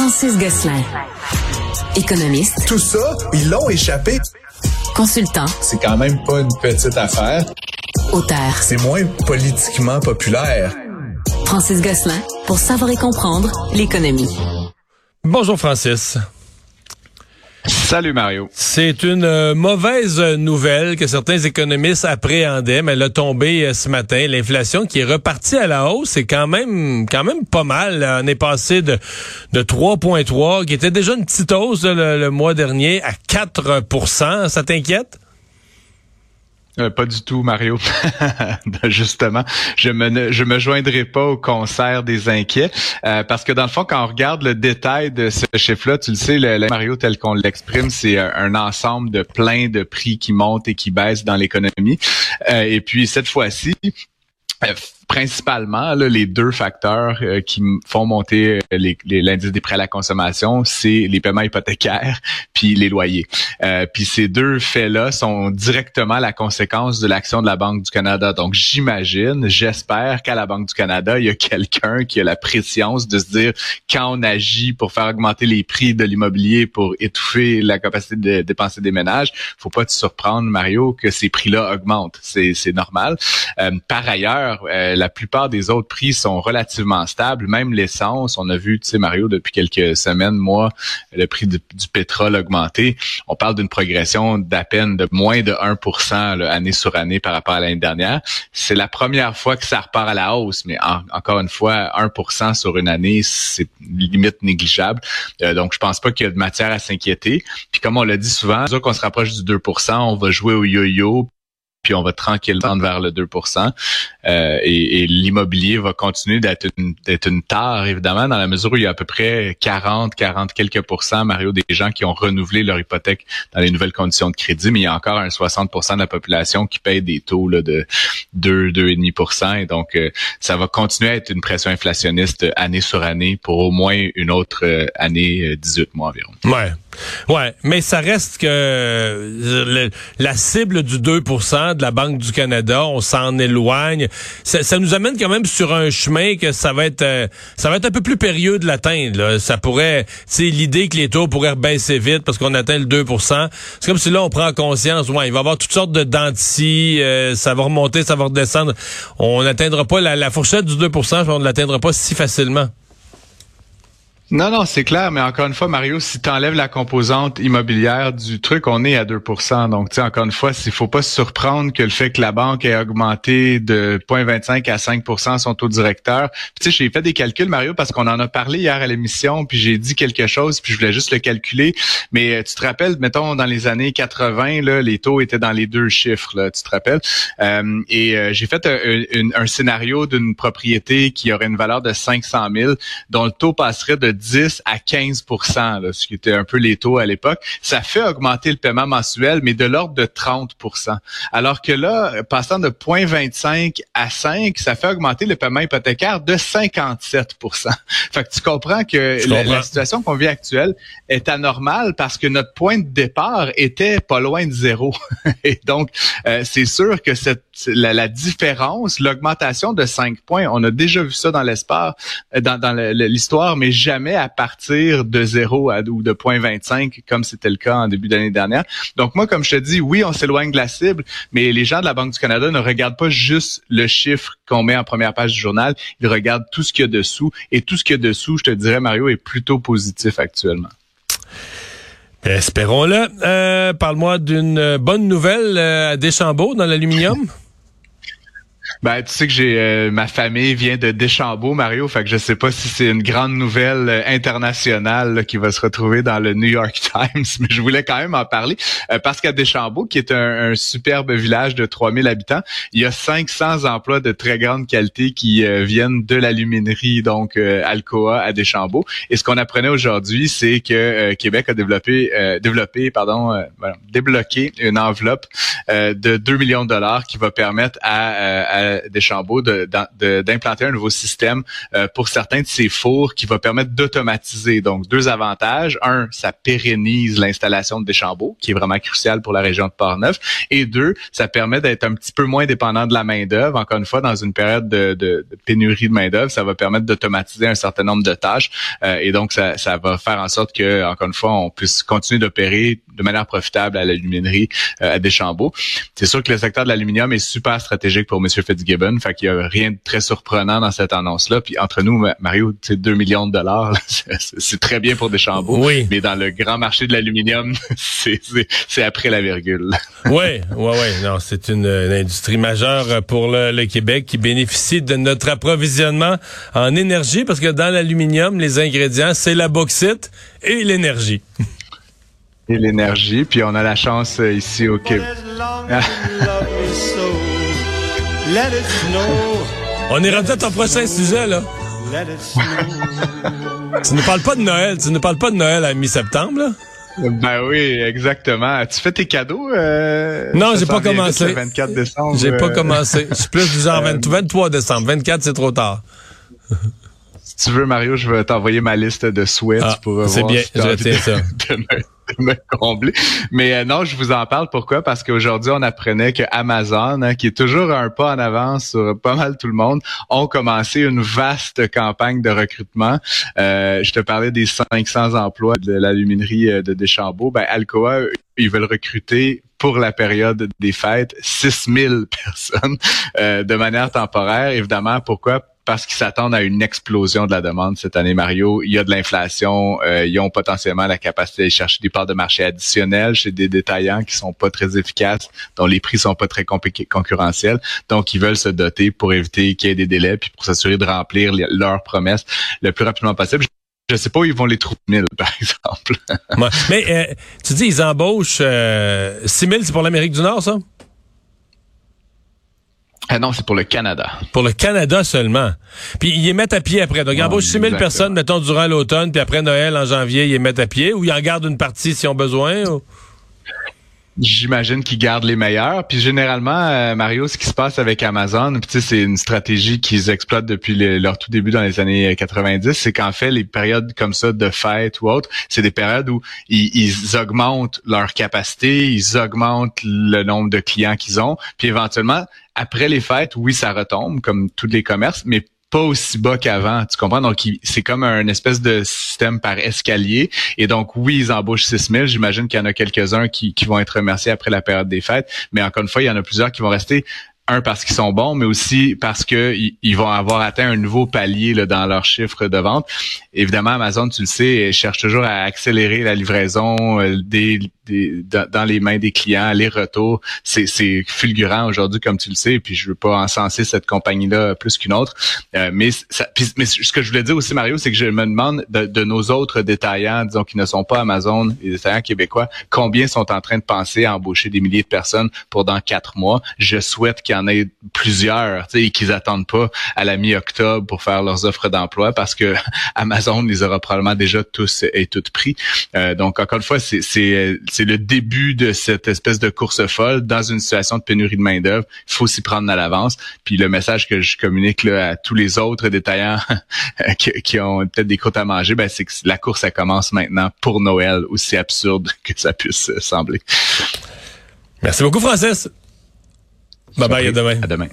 Francis Gosselin. Économiste. Tout ça, ils l'ont échappé. Consultant. C'est quand même pas une petite affaire. Auteur. C'est moins politiquement populaire. Francis Gosselin, pour savoir et comprendre l'économie. Bonjour Francis. Salut Mario. C'est une euh, mauvaise nouvelle que certains économistes appréhendaient, mais elle a tombé euh, ce matin. L'inflation qui est repartie à la hausse, c'est quand même quand même pas mal. On est passé de, de 3,3, qui était déjà une petite hausse le mois dernier, à 4% Ça t'inquiète? Euh, pas du tout, Mario. Justement, je me je me joindrai pas au concert des inquiets euh, parce que dans le fond, quand on regarde le détail de ce chiffre-là, tu le sais, le, Mario tel qu'on l'exprime, c'est un, ensemble de plein de prix qui montent et qui baissent dans l'économie. Euh, et puis cette fois-ci, principalement, là, les deux facteurs euh, qui font monter euh, l'indice des prêts à la consommation, c'est les paiements hypothécaires puis les loyers. Euh, puis ces deux faits-là sont directement la conséquence de l'action de la Banque du Canada. Donc j'imagine, j'espère qu'à la Banque du Canada, il y a quelqu'un qui a la préscience de se dire quand on agit pour faire augmenter les prix de l'immobilier pour étouffer la capacité de dépenser des ménages, faut pas te surprendre, Mario, que ces prix-là augmentent. C'est normal. par ailleurs, la plupart des autres prix sont relativement stables. Même l'essence, on a vu, tu sais, Mario, depuis quelques semaines, mois, le prix du, pétrole augmenté. On parle d'une progression d'à peine de moins de 1% année sur année par rapport à l'année dernière. C'est la première fois que ça repart à la hausse, mais encore une fois, 1% sur une année, c'est limite négligeable. Euh, donc, je pense pas qu'il y a de matière à s'inquiéter. Puis comme on l'a dit souvent, qu'on se rapproche du 2% on va jouer au yo-yo puis on va tranquillement vers le 2 euh, et, et l'immobilier va continuer d'être une, d'être une tare, évidemment, dans la mesure où il y a à peu près 40, 40 quelques pourcents, Mario, des gens qui ont renouvelé leur hypothèque dans les nouvelles conditions de crédit, mais il y a encore un 60% de la population qui paye des taux là, de 2, 2,5% et donc euh, ça va continuer à être une pression inflationniste année sur année pour au moins une autre euh, année, 18 mois environ. Ouais. Ouais, mais ça reste que la cible du 2% de la Banque du Canada, on s'en éloigne. Ça, nous amène quand même sur un chemin que ça va être euh, ça va être un peu plus périlleux de l'atteindre. Ça pourrait, c'est l'idée que les taux pourraient baisser vite parce qu'on atteint le 2% C'est comme si là on prend conscience, ouais, il va y avoir toutes sortes de dentiers, euh, ça va remonter, ça va redescendre. On n'atteindra pas la, la, fourchette du 2% on ne l'atteindra pas si facilement. Non, non, c'est clair, mais encore une fois, Mario, si tu enlèves la composante immobilière du truc, on est à 2% Donc, tu sais, encore une fois, il faut pas se surprendre que le fait que la banque ait augmenté de 0,25 à 5% son taux directeur. Tu sais, j'ai fait des calculs, Mario, parce qu'on en a parlé hier à l'émission, puis j'ai dit quelque chose, puis je voulais juste le calculer. Mais euh, tu te rappelles, mettons, dans les années 80, là, les taux étaient dans les deux chiffres, là, tu te rappelles? Euh, et euh, j'ai fait un, un scénario d'une propriété qui aurait une valeur de 500 000, dont le taux passerait de 10 à 15 là, ce qui était un peu les taux à l'époque, ça fait augmenter le paiement mensuel, mais de l'ordre de 30% Alors que là, passant de 0,25 à 5, ça fait augmenter le paiement hypothécaire de 57% Fait que tu comprends que la, situation qu'on vit actuelle est anormale parce que notre point de départ était pas loin de zéro. Et donc, euh, c'est sûr que cette la, la différence, l'augmentation de 5 points, on a déjà vu ça dans l'espace, euh, dans, dans l'histoire, mais jamais à partir de 0 à, ou de 0.25 comme c'était le cas en début d'année dernière. Donc moi, comme je te dis, oui, on s'éloigne de la cible, mais les gens de la Banque du Canada ne regardent pas juste le chiffre qu'on met en première page du journal, ils regardent tout ce qu'il y a dessous. Et tout ce qu'il y a dessous, je te dirais, Mario, est plutôt positif actuellement. Espérons-le. Euh, Parle-moi d'une bonne nouvelle euh, à Deschambault dans l'aluminium. Ben, tu sais que j'ai euh, ma famille vient de Deschambault, Mario, fait que je sais pas si c'est une grande nouvelle euh, internationale qui va se retrouver dans le New York Times, mais je voulais quand même en parler euh, parce qu'à Deschambault, qui est un, superbe village de 3000 habitants, il y a 500 emplois de très grande qualité qui viennent de l'aluminerie donc Alcoa à Deschambault. Et ce qu'on apprenait aujourd'hui, c'est que Québec a développé développé pardon débloqué une enveloppe de 2 millions de dollars qui va permettre à à Deschambault d'implanter un nouveau système pour certains de ces fours qui va permettre d'automatiser. Donc, deux avantages. Un, ça pérennise l'installation de Deschambault, qui est vraiment crucial pour la région de Portneuf. Et deux, ça permet d'être un petit peu moins dépendant de la main-d'œuvre. Encore une fois, dans une période de, pénurie de main-d'œuvre, ça va permettre d'automatiser un certain nombre de tâches. et donc, ça, va faire en sorte que, encore une fois, on puisse continuer d'opérer de manière profitable à l'aluminerie euh, à Deschambault. C'est sûr que le secteur de l'aluminium est super stratégique pour M. Fitzgibbon, fait qu'il y a rien de très surprenant dans cette annonce-là. Puis entre nous, Mario, c'est 2 millions de dollars, c'est très bien pour Deschambault. Oui. Mais dans le grand marché de l'aluminium, c'est après la virgule. oui, oui, oui. Non, c'est une, industrie majeure pour le, le, Québec qui bénéficie de notre approvisionnement en énergie parce que dans l'aluminium, les ingrédients, c'est la bauxite et l'énergie et l'énergie. Puis on a la chance euh, ici au Québec. On est rendu à ton prochain sujet, là. tu ne parles pas de Noël. Tu ne parles pas de Noël à mi-septembre, là? Ben oui, exactement. Tu fais tes cadeaux? Euh, non, j'ai pas commencé. Le 24 décembre. J'ai pas euh, commencé. Je suis plus du genre 23 décembre. 24, c'est trop tard. si tu veux, Mario, je vais t'envoyer ma liste de souhaits ah, pour C'est bien, je retiens ça. Mais euh, non, je vous en parle. Pourquoi? Parce qu'aujourd'hui, on apprenait que Amazon, hein, qui est toujours un pas en avance sur pas mal tout le monde, ont commencé une vaste campagne de recrutement. Euh, je te parlais des 500 emplois de l'aluminerie euh, de Deschambault. Ben, Alcoa, ils veulent recruter pour la période des fêtes 6000 personnes de manière temporaire. Évidemment, pourquoi? Parce qu'ils s'attendent à une explosion de la demande cette année, Mario. Il y a de l'inflation, euh, ils ont potentiellement la capacité de chercher des parts de marché additionnelles chez des détaillants qui sont pas très efficaces, dont les prix sont pas très concurrentiels. Donc, ils veulent se doter pour éviter qu'il y ait des délais, puis pour s'assurer de remplir leurs promesses le plus rapidement possible. Je sais pas où ils vont les trouver, par exemple. Mais euh, tu dis, ils embauchent euh, 6 000, c'est pour l'Amérique du Nord, ça? Ah non, c'est pour le Canada. Pour le Canada seulement. Puis ils les mettent à pied après. Donc ils embauchent 6 000 personnes, mettons, durant l'automne, puis après Noël, en janvier, ils les mettent à pied, ou ils en gardent une partie s'ils ont besoin? J'imagine qu'ils gardent les meilleurs. Puis généralement, euh, Mario, ce qui se passe avec Amazon, c'est une stratégie qu'ils exploitent depuis leur tout début dans les années 90, c'est qu'en fait, les périodes comme ça de fête ou autre, c'est des périodes où ils, ils, augmentent leur capacité, ils augmentent le nombre de clients qu'ils ont, puis éventuellement, après les fêtes, oui, ça retombe comme tous les commerces, mais pas aussi bas qu'avant, tu comprends? Donc, c'est comme un espèce de système par escalier. Et donc, oui, ils embauchent 6 000. J'imagine qu'il y en a quelques-uns qui, vont être remerciés après la période des fêtes. Mais encore une fois, il y en a plusieurs qui vont rester un parce qu'ils sont bons, mais aussi parce que ils vont avoir atteint un nouveau palier là, dans leur chiffre de vente. Évidemment, Amazon, tu le sais, cherche toujours à accélérer la livraison euh, dans, les mains des clients, les retours, c'est, fulgurant aujourd'hui, comme tu le sais, puis je veux pas encenser cette compagnie-là plus qu'une autre. Euh, mais, ça, mais ce que je voulais dire aussi, Mario, c'est que je me demande de, nos autres détaillants, disons, qui ne sont pas Amazon, les détaillants québécois, combien sont en train de penser à embaucher des milliers de personnes pour dans quatre mois. Je souhaite qu'il y en ait plusieurs, tu sais, et qu'ils attendent pas à la mi-octobre pour faire leurs offres d'emploi parce que Amazon les aura probablement déjà tous et toutes pris. Euh, donc, encore une fois, c'est c'est le début de cette espèce de course folle dans une situation de pénurie de main d'œuvre. Il faut s'y prendre à l'avance. Puis le message que je communique là, à tous les autres détaillants qui, ont peut-être des croûtes à manger, ben, c'est que la course elle commence maintenant pour Noël, aussi absurde que ça puisse sembler. Merci beaucoup, Francis. Bye bye, à demain. À demain.